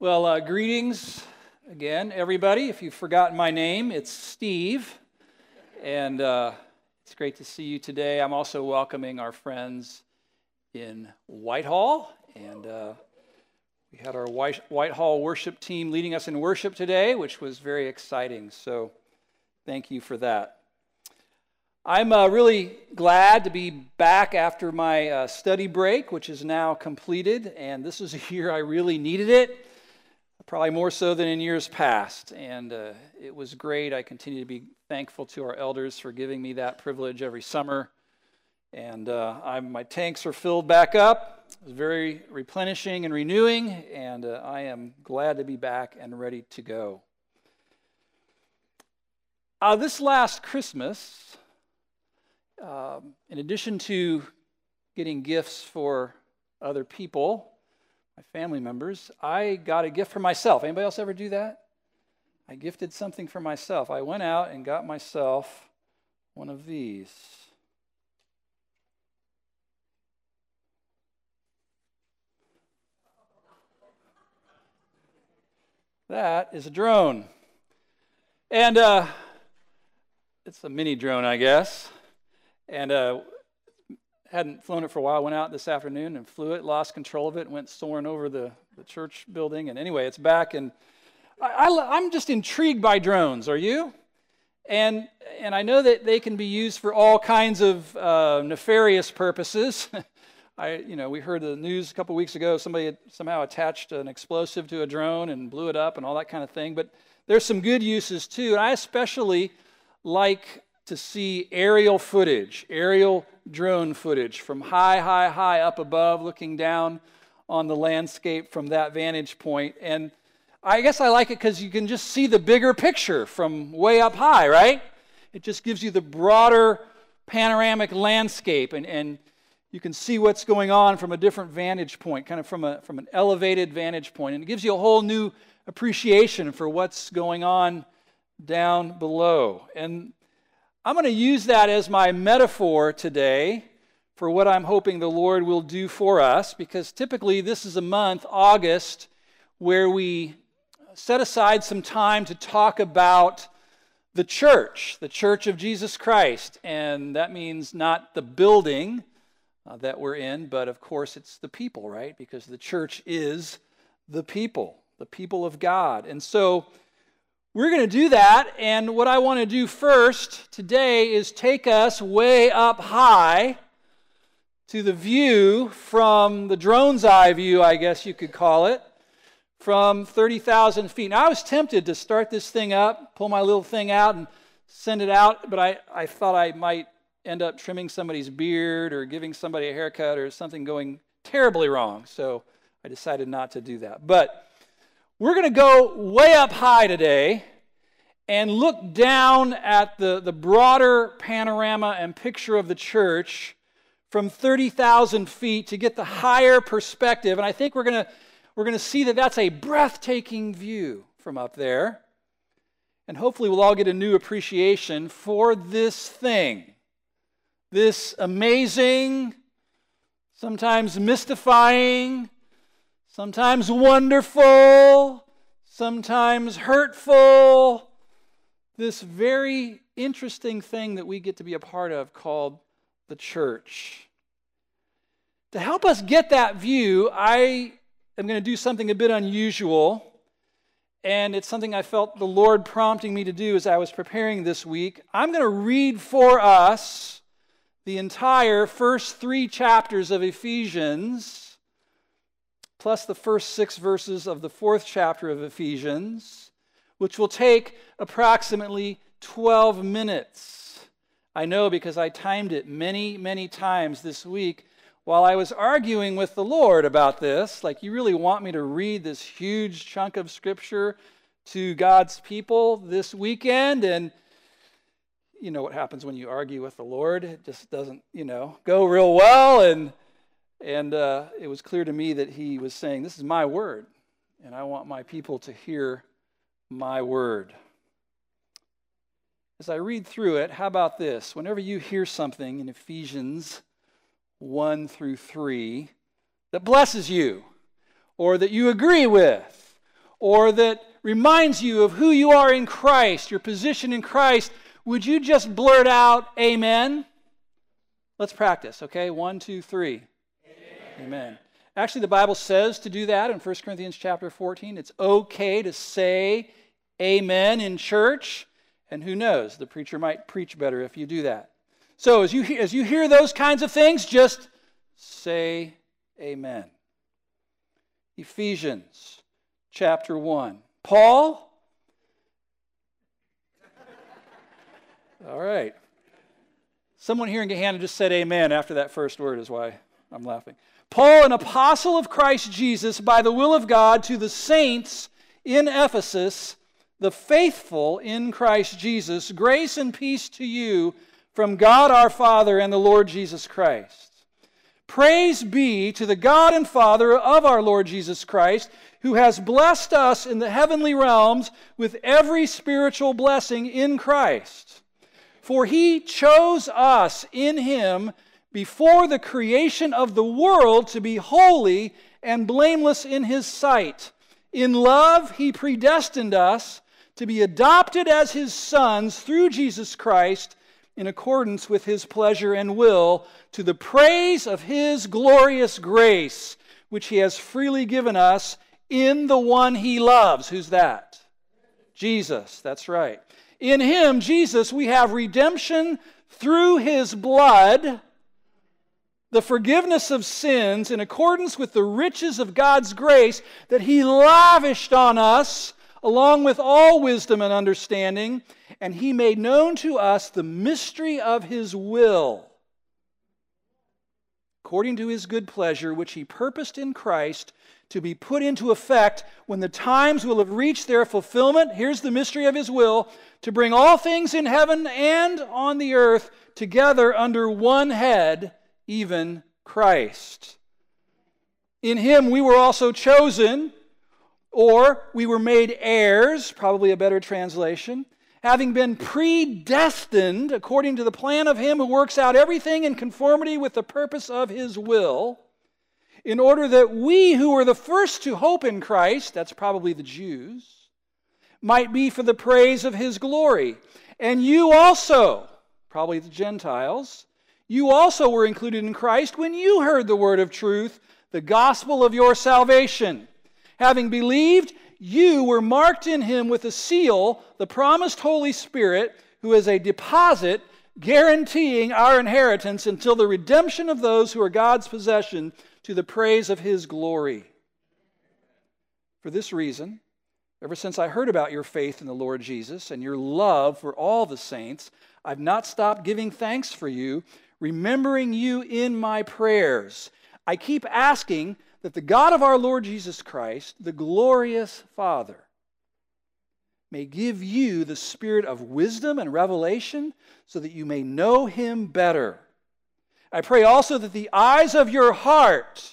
Well, uh, greetings again, everybody. If you've forgotten my name, it's Steve. And uh, it's great to see you today. I'm also welcoming our friends in Whitehall. And uh, we had our Whitehall worship team leading us in worship today, which was very exciting. So thank you for that. I'm uh, really glad to be back after my uh, study break, which is now completed. And this is a year I really needed it probably more so than in years past. And uh, it was great. I continue to be thankful to our elders for giving me that privilege every summer. And uh, my tanks are filled back up. It was very replenishing and renewing, and uh, I am glad to be back and ready to go. Uh, this last Christmas, um, in addition to getting gifts for other people, my family members, I got a gift for myself. Anybody else ever do that? I gifted something for myself. I went out and got myself one of these. That is a drone. And uh, it's a mini drone, I guess. And uh, hadn't flown it for a while. Went out this afternoon and flew it, lost control of it, went soaring over the, the church building. And anyway, it's back. And I, am just intrigued by drones. Are you? And, and I know that they can be used for all kinds of uh, nefarious purposes. I, you know, we heard the news a couple weeks ago. Somebody somehow attached an explosive to a drone and blew it up and all that kind of thing. But there's some good uses too. And I especially like to see aerial footage, aerial drone footage from high, high, high up above, looking down on the landscape from that vantage point. And I guess I like it because you can just see the bigger picture from way up high, right? It just gives you the broader panoramic landscape and, and you can see what's going on from a different vantage point, kind of from, a, from an elevated vantage point. And it gives you a whole new appreciation for what's going on down below. And I'm going to use that as my metaphor today for what I'm hoping the Lord will do for us, because typically this is a month, August, where we set aside some time to talk about the church, the church of Jesus Christ. And that means not the building uh, that we're in, but of course it's the people, right? Because the church is the people, the people of God. And so, we're going to do that, and what I want to do first today is take us way up high to the view from the drone's eye view, I guess you could call it, from 30,000 feet. Now, I was tempted to start this thing up, pull my little thing out, and send it out, but I, I thought I might end up trimming somebody's beard or giving somebody a haircut or something going terribly wrong. So I decided not to do that. But we're going to go way up high today and look down at the, the broader panorama and picture of the church from 30,000 feet to get the higher perspective. And I think we're going to we're going to see that that's a breathtaking view from up there. And hopefully, we'll all get a new appreciation for this thing, this amazing, sometimes mystifying, sometimes wonderful, sometimes hurtful. This very interesting thing that we get to be a part of called the church. To help us get that view, I am going to do something a bit unusual. And it's something I felt the Lord prompting me to do as I was preparing this week. I'm going to read for us the entire first three chapters of Ephesians plus the first six verses of the fourth chapter of Ephesians, which will take approximately 12 minutes. I know because I timed it many, many times this week while I was arguing with the Lord about this. Like, you really want me to read this huge chunk of Scripture to God's people this weekend? And you know what happens when you argue with the Lord. It just doesn't, you know, go real well. And and uh, it was clear to me that he was saying, This is my word, and I want my people to hear my word. As I read through it, how about this? Whenever you hear something in Ephesians 1 through 3 that blesses you, or that you agree with, or that reminds you of who you are in Christ, your position in Christ, would you just blurt out, Amen? Let's practice, okay? One, two, three. Amen. Actually, the Bible says to do that in 1 Corinthians chapter 14. It's okay to say amen in church. And who knows, the preacher might preach better if you do that. So as you, as you hear those kinds of things, just say amen. Ephesians chapter 1. Paul? All right. Someone here in Gahanna just said amen after that first word, is why I'm laughing. Paul, an apostle of Christ Jesus, by the will of God, to the saints in Ephesus, the faithful in Christ Jesus, grace and peace to you from God our Father and the Lord Jesus Christ. Praise be to the God and Father of our Lord Jesus Christ, who has blessed us in the heavenly realms with every spiritual blessing in Christ. For he chose us in him before the creation of the world to be holy and blameless in his sight. In love, he predestined us to be adopted as his sons through Jesus Christ in accordance with his pleasure and will to the praise of his glorious grace, which he has freely given us in the one he loves. Who's that? Jesus, that's right. In him, Jesus, we have redemption through his blood the forgiveness of sins in accordance with the riches of God's grace that He lavished on us, along with all wisdom and understanding, and He made known to us the mystery of His will, according to His good pleasure, which He purposed in Christ to be put into effect when the times will have reached their fulfillment. Here's the mystery of His will to bring all things in heaven and on the earth together under one head even Christ. In him we were also chosen, or we were made heirs, probably a better translation, having been predestined according to the plan of him who works out everything in conformity with the purpose of his will, in order that we who were the first to hope in Christ, that's probably the Jews, might be for the praise of his glory. And you also, probably the Gentiles, you also were included in Christ when you heard the word of truth, the gospel of your salvation. Having believed, you were marked in him with a seal, the promised Holy Spirit, who is a deposit guaranteeing our inheritance until the redemption of those who are God's possession to the praise of his glory. For this reason, ever since I heard about your faith in the Lord Jesus and your love for all the saints, I've not stopped giving thanks for you remembering you in my prayers. I keep asking that the God of our Lord Jesus Christ, the glorious Father, may give you the spirit of wisdom and revelation so that you may know him better. I pray also that the eyes of your heart,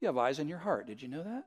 you have eyes in your heart, did you know that?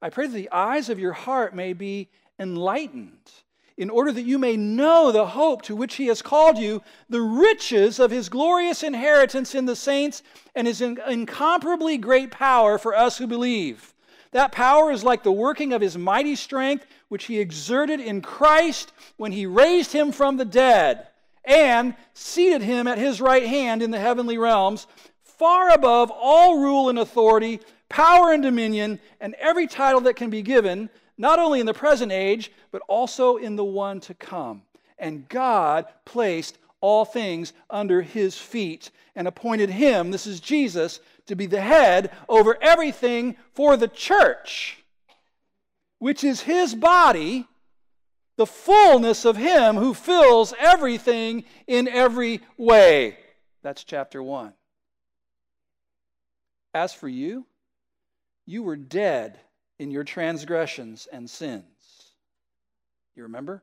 I pray that the eyes of your heart may be enlightened in order that you may know the hope to which he has called you, the riches of his glorious inheritance in the saints, and his incomparably great power for us who believe. That power is like the working of his mighty strength, which he exerted in Christ when he raised him from the dead and seated him at his right hand in the heavenly realms, far above all rule and authority, power and dominion, and every title that can be given not only in the present age, but also in the one to come. And God placed all things under his feet and appointed him, this is Jesus, to be the head over everything for the church, which is his body, the fullness of him who fills everything in every way. That's chapter 1. As for you, you were dead in your transgressions and sins. You remember?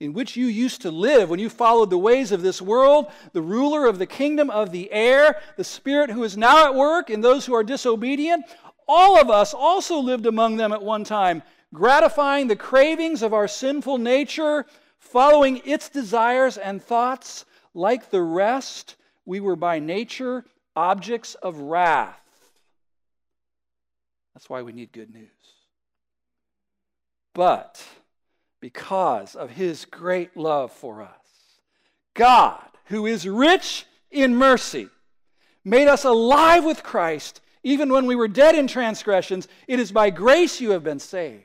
In which you used to live when you followed the ways of this world, the ruler of the kingdom of the air, the spirit who is now at work in those who are disobedient. All of us also lived among them at one time, gratifying the cravings of our sinful nature, following its desires and thoughts. Like the rest, we were by nature objects of wrath That's why we need good news. But because of his great love for us, God, who is rich in mercy, made us alive with Christ even when we were dead in transgressions. It is by grace you have been saved.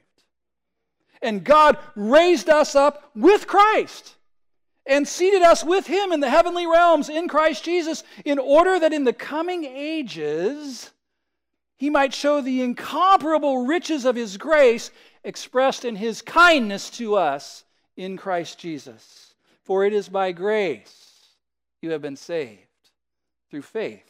And God raised us up with Christ and seated us with him in the heavenly realms in Christ Jesus, in order that in the coming ages he might show the incomparable riches of his grace expressed in his kindness to us in Christ Jesus. For it is by grace you have been saved through faith.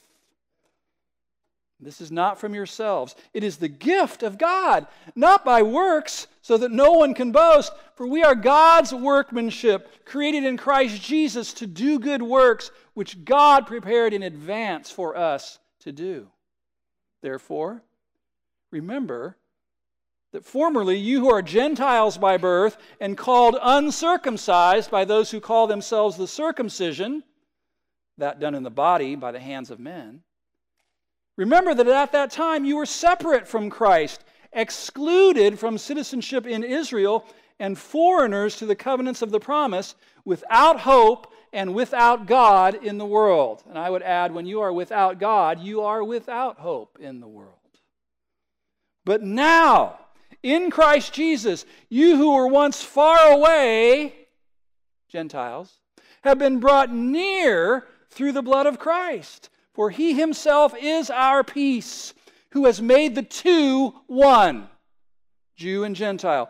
This is not from yourselves. It is the gift of God, not by works, so that no one can boast. For we are God's workmanship, created in Christ Jesus to do good works, which God prepared in advance for us to do. Therefore, remember that formerly you who are Gentiles by birth and called uncircumcised by those who call themselves the circumcision, that done in the body by the hands of men, Remember that at that time you were separate from Christ, excluded from citizenship in Israel, and foreigners to the covenants of the promise, without hope and without God in the world. And I would add, when you are without God, you are without hope in the world. But now, in Christ Jesus, you who were once far away, Gentiles, have been brought near through the blood of Christ. For he himself is our peace, who has made the two one, Jew and Gentile,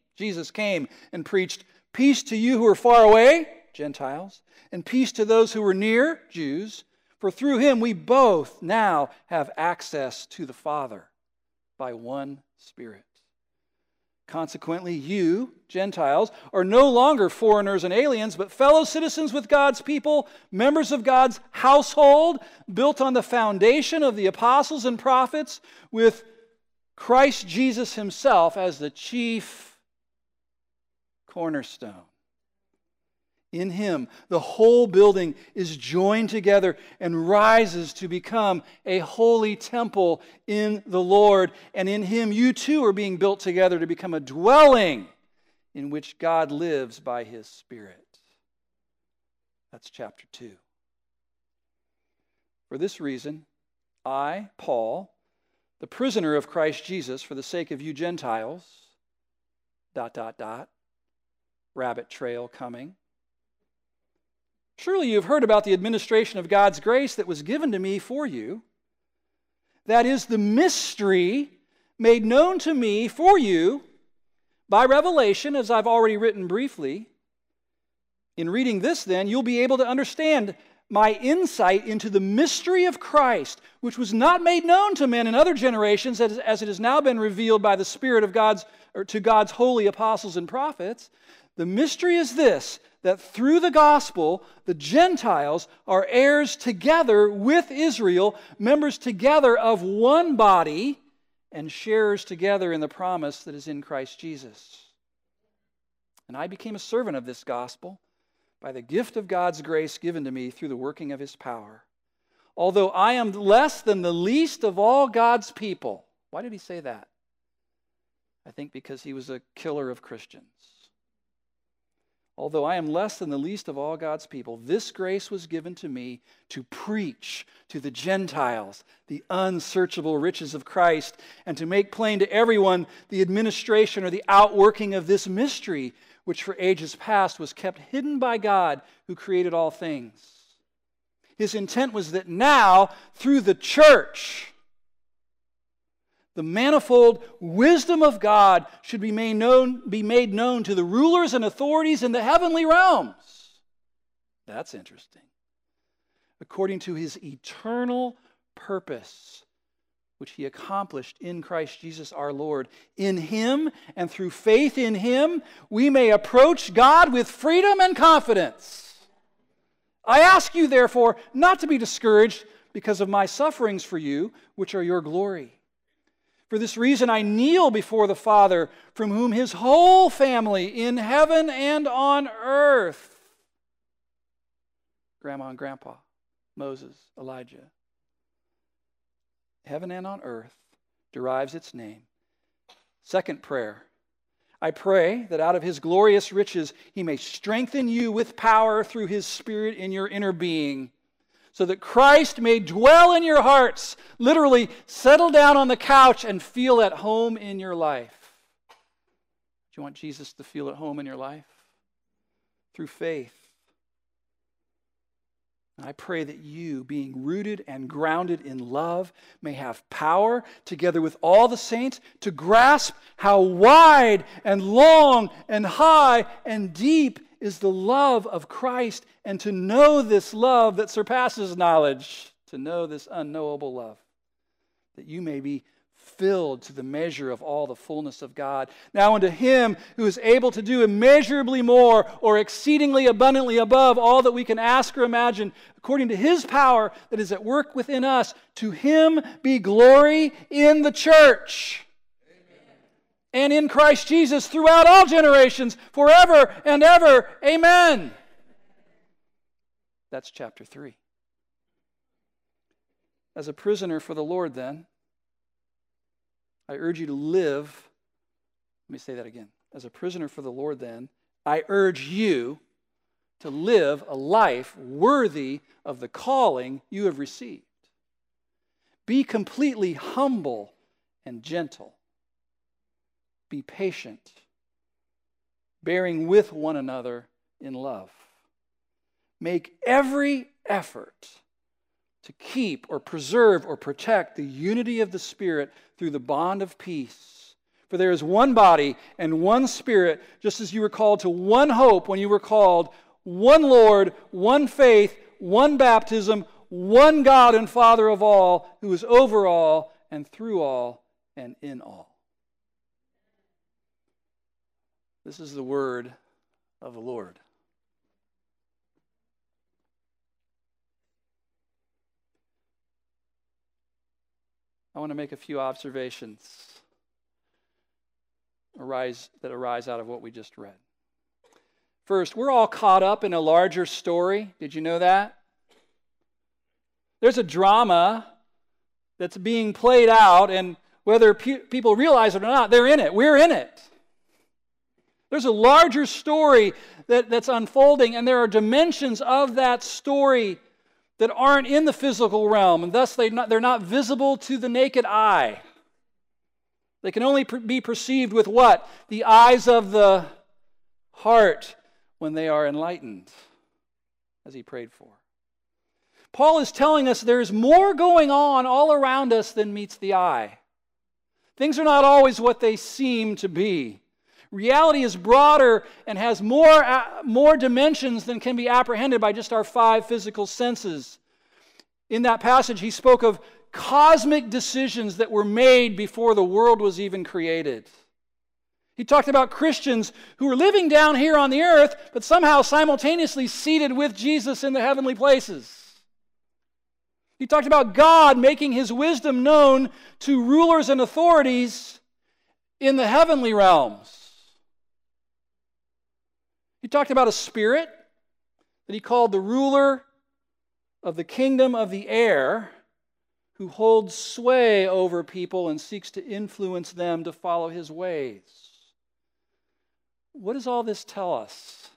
Jesus came and preached peace to you who are far away, Gentiles, and peace to those who are near, Jews. For through him we both now have access to the Father by one Spirit. Consequently, you, Gentiles, are no longer foreigners and aliens, but fellow citizens with God's people, members of God's household, built on the foundation of the apostles and prophets, with Christ Jesus himself as the chief cornerstone. In him, the whole building is joined together and rises to become a holy temple in the Lord. And in him, you too are being built together to become a dwelling in which God lives by his Spirit. That's chapter 2. For this reason, I, Paul, the prisoner of Christ Jesus, for the sake of you Gentiles, dot, dot, dot, rabbit trail coming Surely you've heard about the administration of God's grace that was given to me for you. That is the mystery made known to me for you by revelation, as I've already written briefly. In reading this, then, you'll be able to understand my insight into the mystery of Christ, which was not made known to men in other generations, as, it has now been revealed by the Spirit of God's or to God's holy apostles and prophets. The mystery is this that through the gospel, the Gentiles are heirs together with Israel, members together of one body, and sharers together in the promise that is in Christ Jesus. And I became a servant of this gospel by the gift of God's grace given to me through the working of his power. Although I am less than the least of all God's people. Why did he say that? I think because he was a killer of Christians. Although I am less than the least of all God's people, this grace was given to me to preach to the Gentiles the unsearchable riches of Christ and to make plain to everyone the administration or the outworking of this mystery, which for ages past was kept hidden by God who created all things. His intent was that now, through the church, the manifold wisdom of God should be made, known, be made known to the rulers and authorities in the heavenly realms. That's interesting. According to his eternal purpose, which he accomplished in Christ Jesus our Lord. In him and through faith in him, we may approach God with freedom and confidence. I ask you, therefore, not to be discouraged because of my sufferings for you, which are your glory. For this reason, I kneel before the Father, from whom his whole family in heaven and on earth, grandma and grandpa, Moses, Elijah, heaven and on earth, derives its name. Second prayer. I pray that out of his glorious riches he may strengthen you with power through his Spirit in your inner being, so that Christ may dwell in your hearts, literally settle down on the couch and feel at home in your life. Do you want Jesus to feel at home in your life? Through faith. I pray that you, being rooted and grounded in love, may have power, together with all the saints, to grasp how wide and long and high and deep is the love of Christ, and to know this love that surpasses knowledge, to know this unknowable love, that you may be filled to the measure of all the fullness of God. Now, unto him who is able to do immeasurably more or exceedingly abundantly above all that we can ask or imagine, according to his power that is at work within us, to him be glory in the church. And in Christ Jesus throughout all generations, forever and ever. Amen. That's chapter 3. As a prisoner for the Lord, then, I urge you to live. Let me say that again. As a prisoner for the Lord, then, I urge you to live a life worthy of the calling you have received. Be completely humble and gentle. Be patient, bearing with one another in love. Make every effort to keep or preserve or protect the unity of the Spirit through the bond of peace. For there is one body and one Spirit, just as you were called to one hope when you were called, one Lord, one faith, one baptism, one God and Father of all, who is over all and through all and in all. This is the word of the Lord. I want to make a few observations arise, that arise out of what we just read. First, we're all caught up in a larger story. Did you know that? There's a drama that's being played out, and whether pe- people realize it or not, they're in it. We're in it. There's a larger story that, that's unfolding, and there are dimensions of that story that aren't in the physical realm, and thus they not, they're not visible to the naked eye. They can only be perceived with what? The eyes of the heart when they are enlightened, as he prayed for. Paul is telling us there's more going on all around us than meets the eye. Things are not always what they seem to be. Reality is broader and has more, uh, more dimensions than can be apprehended by just our five physical senses. In that passage, he spoke of cosmic decisions that were made before the world was even created. He talked about Christians who were living down here on the earth, but somehow simultaneously seated with Jesus in the heavenly places. He talked about God making his wisdom known to rulers and authorities in the heavenly realms. He talked about a spirit that he called the ruler of the kingdom of the air who holds sway over people and seeks to influence them to follow his ways. What does all this tell us?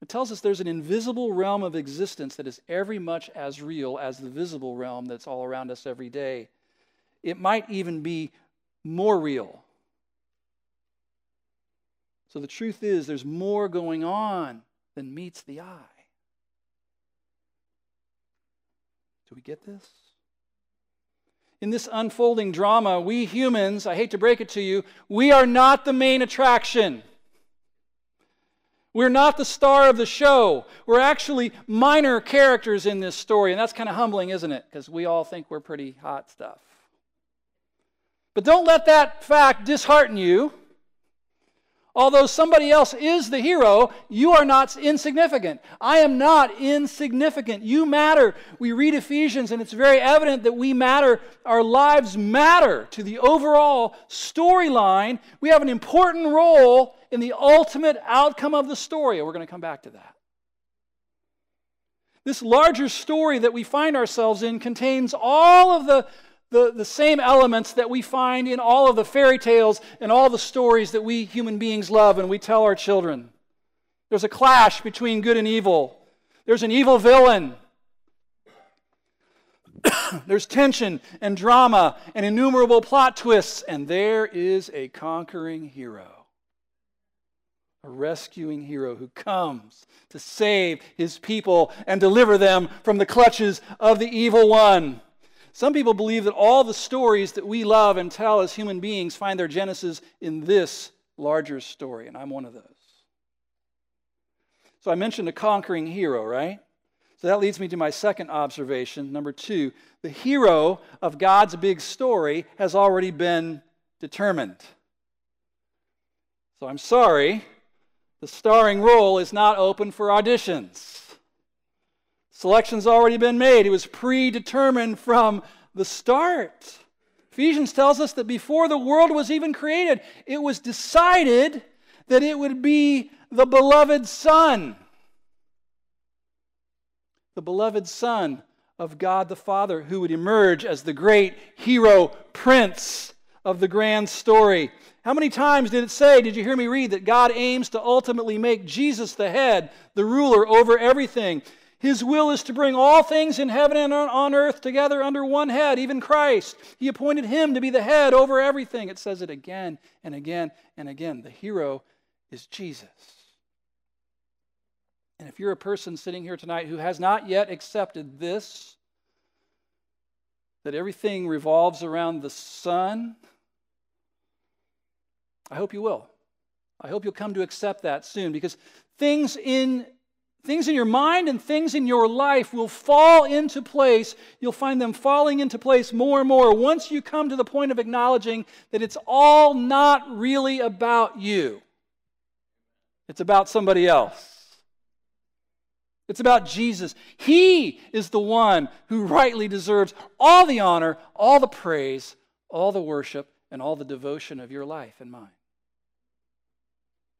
It tells us there's an invisible realm of existence that is every much as real as the visible realm that's all around us every day. It might even be more real. So the truth is, there's more going on than meets the eye. Do we get this? In this unfolding drama, we humans, I hate to break it to you, we are not the main attraction. We're not the star of the show. We're actually minor characters in this story. And that's kind of humbling, isn't it? Because we all think we're pretty hot stuff. But don't let that fact dishearten you. Although somebody else is the hero, you are not insignificant. I am not insignificant. You matter. We read Ephesians, and it's very evident that we matter. Our lives matter to the overall storyline. We have an important role in the ultimate outcome of the story, and we're going to come back to that. This larger story that we find ourselves in contains all of the the, the same elements that we find in all of the fairy tales and all the stories that we human beings love and we tell our children. There's a clash between good and evil, there's an evil villain. There's tension and drama and innumerable plot twists, and there is a conquering hero, a rescuing hero who comes to save his people and deliver them from the clutches of the evil one. Some people believe that all the stories that we love and tell as human beings find their genesis in this larger story, and I'm one of those. So I mentioned a conquering hero, right? So that leads me to my second observation. Number two, the hero of God's big story has already been determined. So I'm sorry, the starring role is not open for auditions. Selection's already been made. It was predetermined from the start. Ephesians tells us that before the world was even created, it was decided that it would be the beloved Son. The beloved Son of God the Father, who would emerge as the great hero prince of the grand story. How many times did it say, did you hear me read, that God aims to ultimately make Jesus the head, the ruler over everything? His will is to bring all things in heaven and on earth together under one head, even Christ. He appointed him to be the head over everything. It says it again and again and again. The hero is Jesus. And if you're a person sitting here tonight who has not yet accepted this, that everything revolves around the Son, I hope you will. I hope you'll come to accept that soon because things in Things in your mind and things in your life will fall into place. You'll find them falling into place more and more once you come to the point of acknowledging that it's all not really about you, it's about somebody else. It's about Jesus. He is the one who rightly deserves all the honor, all the praise, all the worship, and all the devotion of your life and mine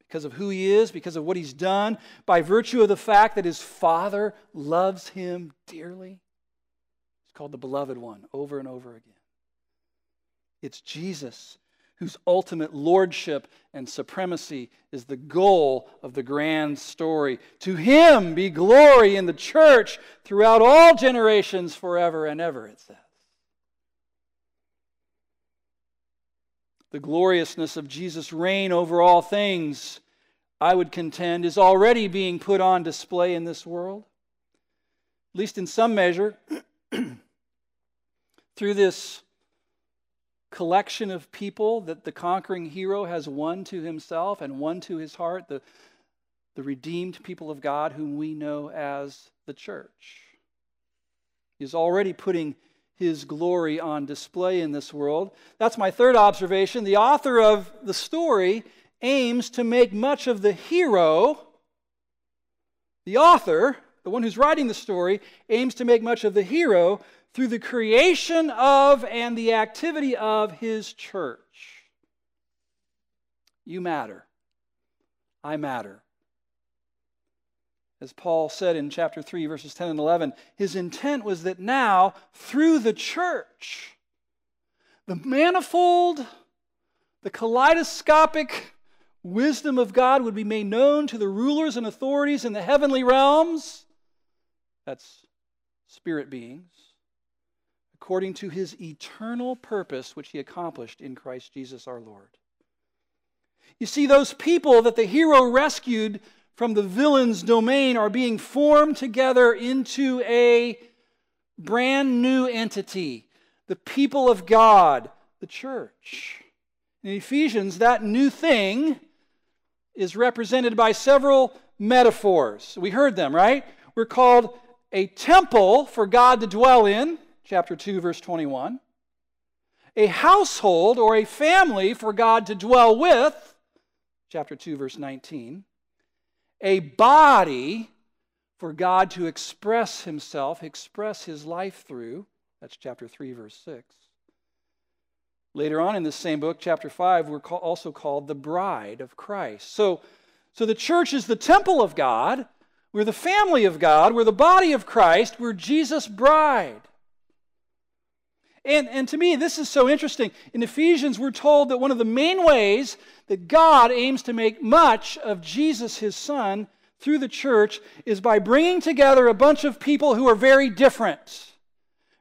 because of who he is, because of what he's done, by virtue of the fact that his Father loves him dearly. It's called the Beloved One over and over again. It's Jesus whose ultimate lordship and supremacy is the goal of the grand story. To him be glory in the church throughout all generations, forever and ever, it says. The gloriousness of Jesus' reign over all things, I would contend, is already being put on display in this world, at least in some measure, through this collection of people that the conquering hero has won to himself and won to his heart, the, the redeemed people of God whom we know as the church. He's already putting his glory on display in this world. That's my third observation. The author of the story aims to make much of the hero. The author, the one who's writing the story, aims to make much of the hero through the creation of and the activity of his church. You matter. I matter as Paul said in chapter 3, verses 10 and 11, his intent was that now, through the church, the manifold, the kaleidoscopic wisdom of God would be made known to the rulers and authorities in the heavenly realms. That's spirit beings, according to his eternal purpose, which he accomplished in Christ Jesus our Lord. You see, those people that the hero rescued from the villain's domain are being formed together into a brand new entity, the people of God, the church. In Ephesians, that new thing is represented by several metaphors. We heard them, right? We're called a temple for God to dwell in, chapter 2, verse 21. A household or a family for God to dwell with, chapter 2, verse 19. A body for God to express himself, express his life through, that's chapter 3, verse 6. Later on in this same book, chapter 5, we're also called the bride of Christ. So, so the church is the temple of God. We're the family of God. We're the body of Christ. We're Jesus' bride. And, and to me, this is so interesting. In Ephesians, we're told that one of the main ways that God aims to make much of Jesus, his son, through the church is by bringing together a bunch of people who are very different,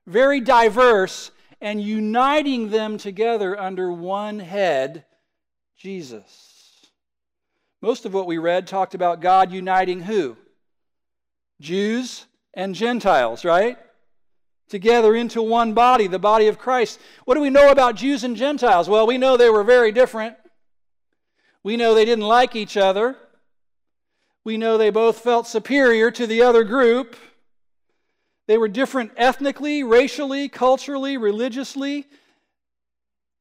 very diverse, and uniting them together under one head, Jesus. Most of what we read talked about God uniting who? Jews and Gentiles, right? Together into one body, the body of Christ. What do we know about Jews and Gentiles? Well, we know they were very different. We know they didn't like each other. We know they both felt superior to the other group. They were different ethnically, racially, culturally, religiously.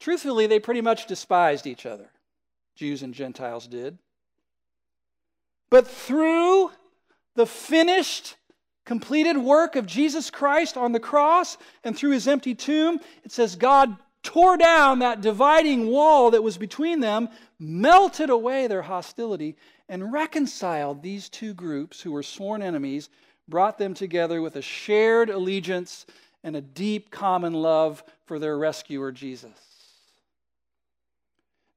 Truthfully, they pretty much despised each other. Jews and Gentiles did. But through the finished, completed work of Jesus Christ on the cross and through his empty tomb, it says God tore down that dividing wall that was between them, melted away their hostility, and reconciled these two groups who were sworn enemies brought them together with a shared allegiance and a deep common love for their rescuer, Jesus.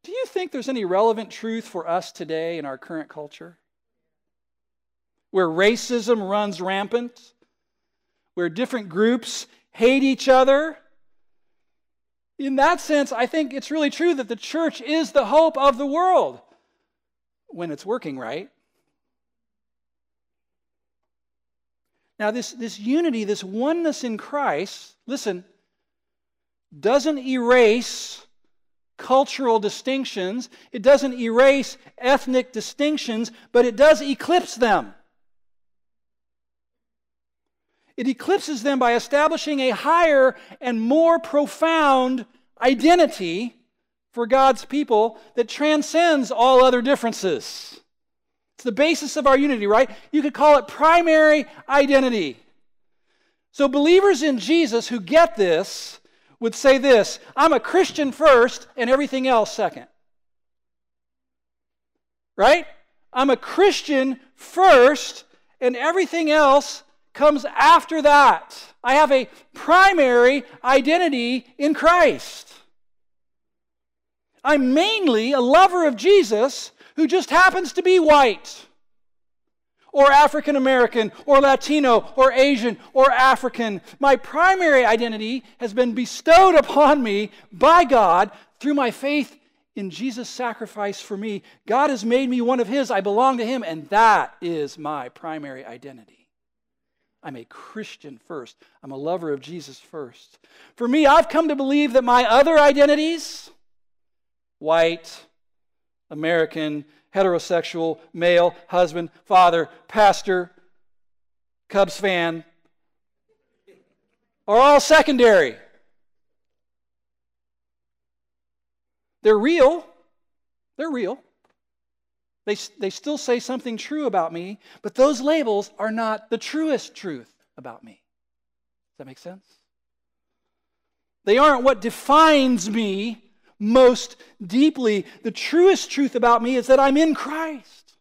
Do you think there's any relevant truth for us today in our current culture? Where racism runs rampant, where different groups hate each other. In that sense, I think it's really true that the church is the hope of the world when it's working right. Now, this, this unity, this oneness in Christ, listen, doesn't erase cultural distinctions, it doesn't erase ethnic distinctions, but it does eclipse them. It eclipses them by establishing a higher and more profound identity for God's people that transcends all other differences. It's the basis of our unity, right? You could call it primary identity. So, believers in Jesus who get this would say this I'm a Christian first and everything else second. Right? I'm a Christian first and everything else comes after that. I have a primary identity in Christ. I'm mainly a lover of Jesus who just happens to be white or African American or Latino or Asian or African. My primary identity has been bestowed upon me by God through my faith in Jesus' sacrifice for me. God has made me one of His. I belong to Him, and that is my primary identity. I'm a Christian first. I'm a lover of Jesus first. For me, I've come to believe that my other identities, white, American, heterosexual, male, husband, father, pastor, Cubs fan, are all secondary. They're real. They're real. They, they still say something true about me, but those labels are not the truest truth about me. Does that make sense? They aren't what defines me most deeply, the truest truth about me is that I'm in Christ.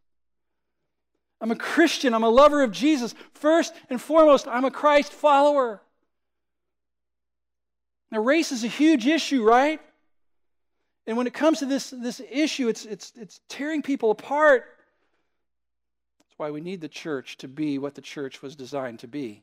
I'm a Christian. I'm a lover of Jesus. First and foremost, I'm a Christ follower. Now, race is a huge issue, right? And when it comes to this, this issue, it's, it's, it's tearing people apart. That's why we need the church to be what the church was designed to be.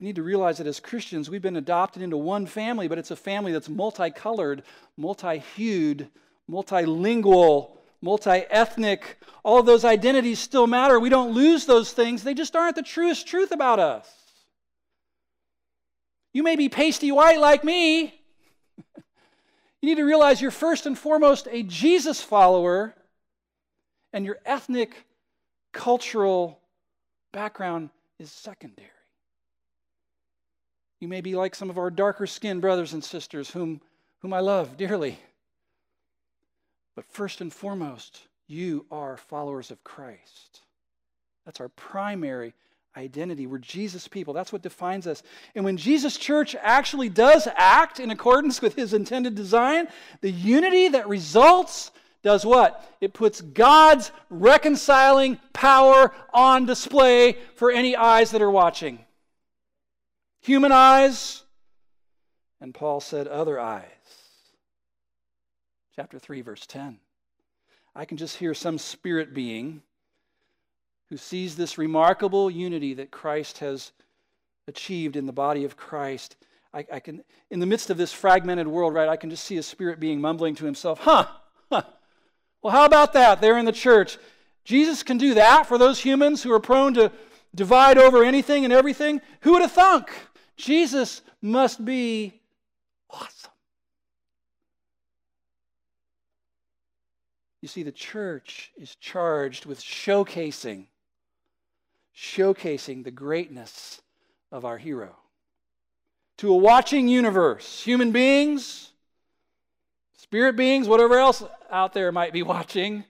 We need to realize that as Christians, we've been adopted into one family, but it's a family that's multicolored, multi hued, multilingual, multi ethnic. All of those identities still matter. We don't lose those things, they just aren't the truest truth about us. You may be pasty white like me. You need to realize you're first and foremost a Jesus follower, and your ethnic, cultural background is secondary. You may be like some of our darker skinned brothers and sisters whom, whom I love dearly. But first and foremost, you are followers of Christ. That's our primary identity. We're Jesus people. That's what defines us. And when Jesus' church actually does act in accordance with his intended design, the unity that results does what? It puts God's reconciling power on display for any eyes that are watching. Human eyes, and Paul said, other eyes. Chapter 3, verse 10. I can just hear some spirit being who sees this remarkable unity that Christ has achieved in the body of Christ. I, I, can, in the midst of this fragmented world, right, I can just see a spirit being mumbling to himself, huh, huh. Well, how about that there in the church? Jesus can do that for those humans who are prone to divide over anything and everything. Who would have thunk? Jesus must be awesome. You see, the church is charged with showcasing showcasing the greatness of our hero. To a watching universe, human beings, spirit beings, whatever else out there might be watching.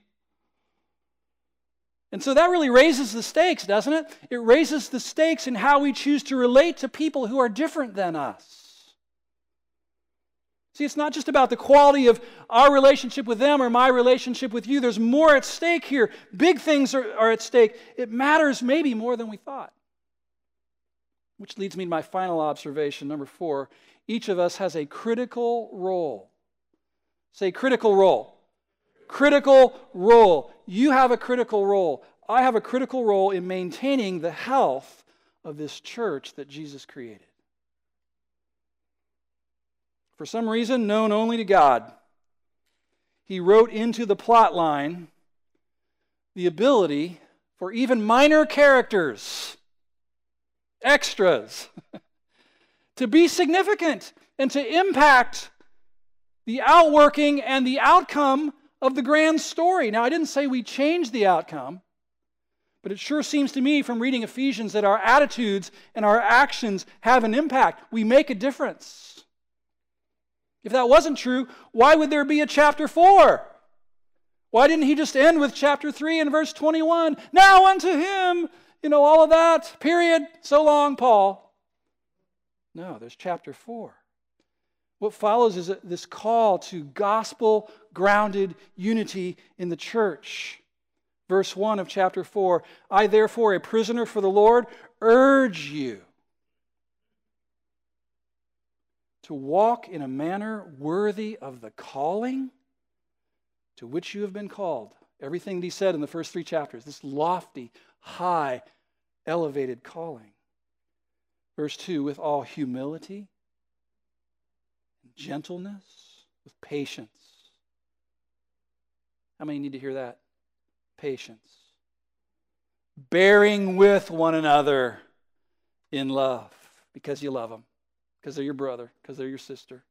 And so that really raises the stakes, doesn't it? It raises the stakes in how we choose to relate to people who are different than us. See, it's not just about the quality of our relationship with them or my relationship with you. There's more at stake here. Big things are, are at stake. It matters maybe more than we thought. Which leads me to my final observation, number four. Each of us has a critical role. Say, critical role. Critical role. You have a critical role. I have a critical role in maintaining the health of this church that Jesus created for some reason known only to God, he wrote into the plot line the ability for even minor characters, extras, to be significant and to impact the outworking and the outcome of the grand story. Now, I didn't say we changed the outcome, but it sure seems to me from reading Ephesians that our attitudes and our actions have an impact. We make a difference. If that wasn't true, why would there be a chapter 4? Why didn't he just end with chapter 3 and verse 21? Now unto him, you know, all of that, period. So long, Paul. No, there's chapter 4. What follows is this call to gospel grounded unity in the church. Verse 1 of chapter 4 I, therefore, a prisoner for the Lord, urge you to walk in a manner worthy of the calling to which you have been called. Everything that he said in the first three chapters, this lofty, high, elevated calling. Verse 2 with all humility, gentleness, with patience. How many need to hear that? Patience. Bearing with one another in love because you love them because they're your brother, because they're your sister.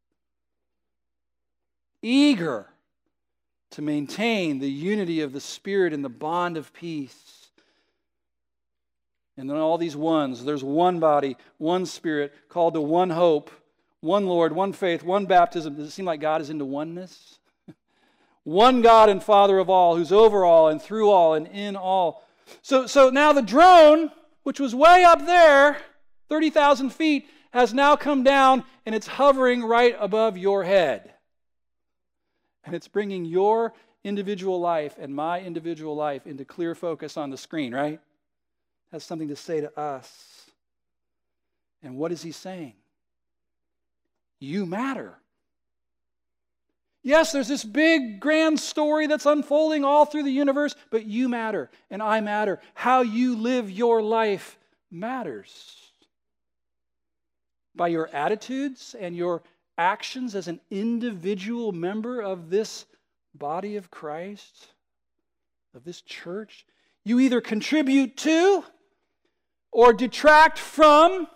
Eager to maintain the unity of the Spirit and the bond of peace. And then all these ones there's one body, one Spirit, called to one hope, one Lord, one faith, one baptism. Does it seem like God is into oneness? one God and Father of all, who's over all and through all and in all. So, so now the drone, which was way up there, 30,000 feet, has now come down and it's hovering right above your head. And it's bringing your individual life and my individual life into clear focus on the screen, right? Has something to say to us. And what is he saying? You matter. Yes, there's this big grand story that's unfolding all through the universe, but you matter and I matter. How you live your life matters by your attitudes and your actions as an individual member of this body of Christ, of this church, you either contribute to or detract from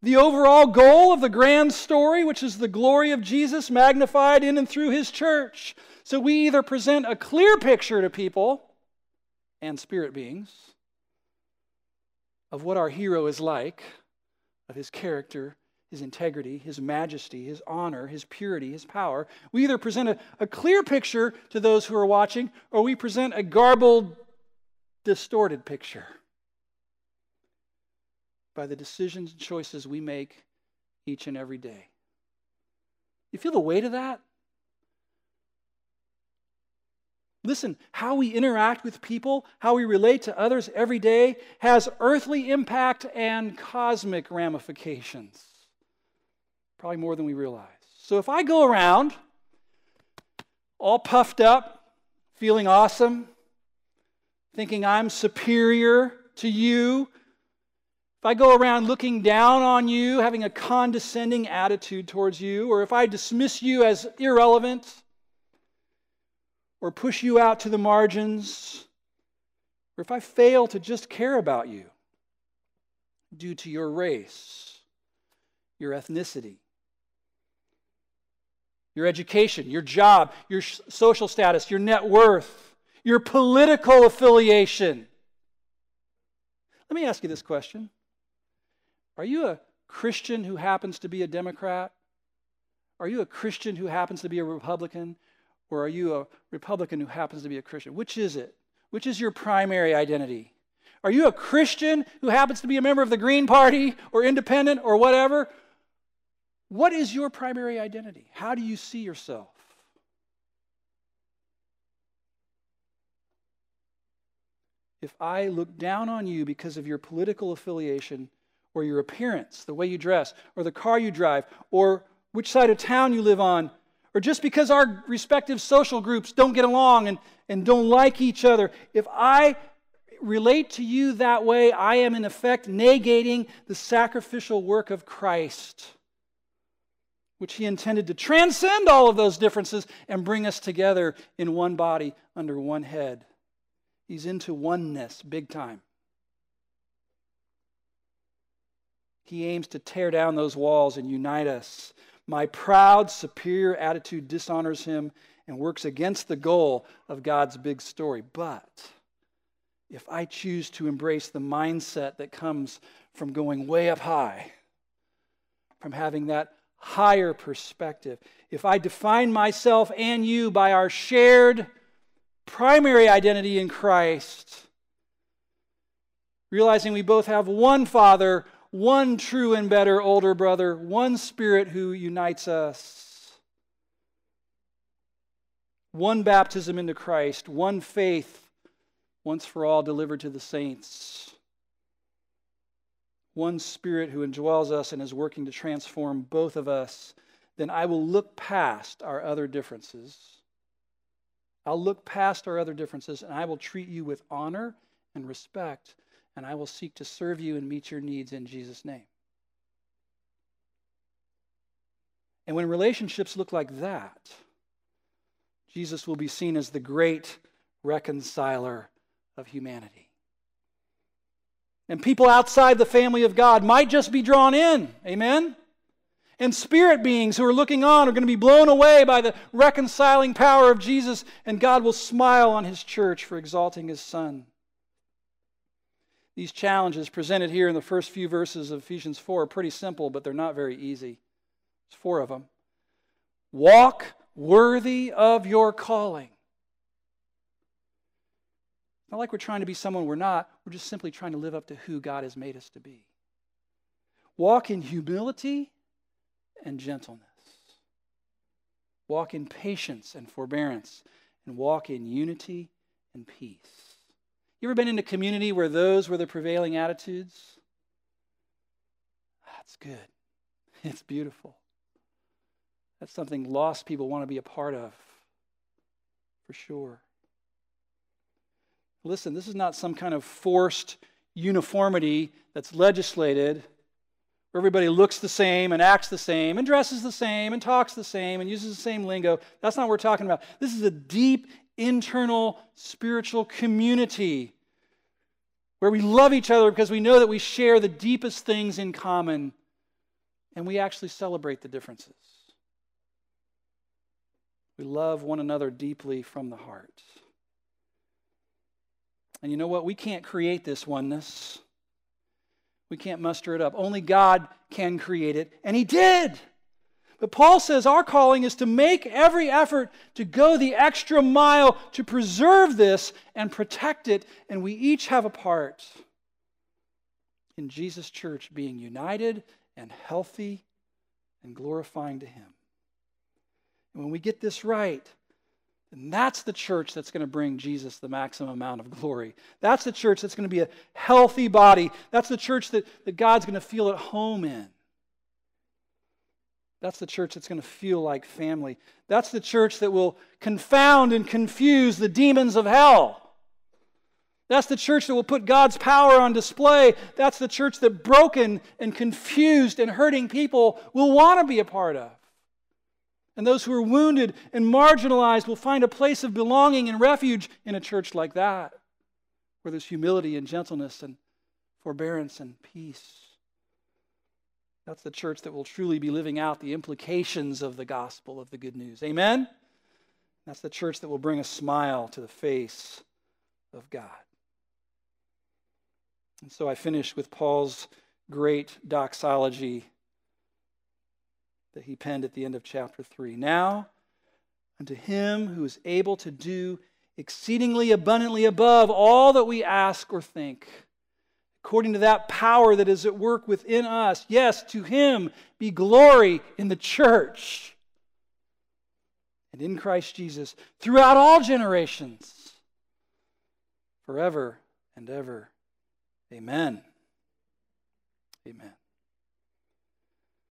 the overall goal of the grand story, which is the glory of Jesus magnified in and through his church. So we either present a clear picture to people and spirit beings of what our hero is like, of his character, his integrity, his majesty, his honor, his purity, his power. We either present a, a clear picture to those who are watching, or we present a garbled, distorted picture by the decisions and choices we make each and every day. You feel the weight of that? Listen, how we interact with people, how we relate to others every day has earthly impact and cosmic ramifications. Probably more than we realize. So if I go around all puffed up, feeling awesome, thinking I'm superior to you, if I go around looking down on you, having a condescending attitude towards you, or if I dismiss you as irrelevant, or push you out to the margins, or if I fail to just care about you due to your race, your ethnicity, your education, your job, your social status, your net worth, your political affiliation. Let me ask you this question are you a Christian who happens to be a Democrat? Are you a Christian who happens to be a Republican? Or are you a Republican who happens to be a Christian? Which is it? Which is your primary identity? Are you a Christian who happens to be a member of the Green Party or independent or whatever? What is your primary identity? How do you see yourself? If I look down on you because of your political affiliation, or your appearance, the way you dress, or the car you drive, or which side of town you live on, or just because our respective social groups don't get along and, and don't like each other, if I relate to you that way, I am in effect negating the sacrificial work of Christ, which he intended to transcend all of those differences and bring us together in one body under one head. He's into oneness big time. He aims to tear down those walls and unite us. My proud, superior attitude dishonors him and works against the goal of God's big story. But if I choose to embrace the mindset that comes from going way up high, from having that higher perspective, if I define myself and you by our shared primary identity in Christ, realizing we both have one Father, one true and better older brother, one spirit who unites us, one baptism into Christ, one faith once for all delivered to the saints, one spirit who indwells us and is working to transform both of us, then I will look past our other differences. I'll look past our other differences and I will treat you with honor and respect and I will seek to serve you and meet your needs in Jesus' name. And when relationships look like that, Jesus will be seen as the great reconciler of humanity. And people outside the family of God might just be drawn in. Amen? And spirit beings who are looking on are going to be blown away by the reconciling power of Jesus, and God will smile on his church for exalting his Son. These challenges presented here in the first few verses of Ephesians 4 are pretty simple, but they're not very easy. There's four of them. Walk worthy of your calling. Not like we're trying to be someone we're not, we're just simply trying to live up to who God has made us to be. Walk in humility and gentleness. Walk in patience and forbearance, and walk in unity and peace. You ever been in a community where those were the prevailing attitudes? Ah, that's good. It's beautiful. That's something lost people want to be a part of, for sure. Listen, this is not some kind of forced uniformity that's legislated where everybody looks the same and acts the same and dresses the same and talks the same and uses the same lingo. That's not what we're talking about. This is a deep internal spiritual community where we love each other because we know that we share the deepest things in common and we actually celebrate the differences. We love one another deeply from the heart. And you know what? We can't create this oneness. We can't muster it up. Only God can create it, and He did. But Paul says our calling is to make every effort to go the extra mile to preserve this and protect it, and we each have a part in Jesus' church being united and healthy and glorifying to Him. And when we get this right, then that's the church that's going to bring Jesus the maximum amount of glory. That's the church that's going to be a healthy body. That's the church that, that God's going to feel at home in. That's the church that's going to feel like family. That's the church that will confound and confuse the demons of hell. That's the church that will put God's power on display. That's the church that broken and confused and hurting people will want to be a part of. And those who are wounded and marginalized will find a place of belonging and refuge in a church like that, where there's humility and gentleness and forbearance and peace. That's the church that will truly be living out the implications of the gospel of the good news. Amen? That's the church that will bring a smile to the face of God. And so I finish with Paul's great doxology that he penned at the end of chapter 3. Now, unto him who is able to do exceedingly abundantly above all that we ask or think, according to that power that is at work within us, yes, to him be glory in the church and in Christ Jesus throughout all generations, forever and ever. Amen. Amen.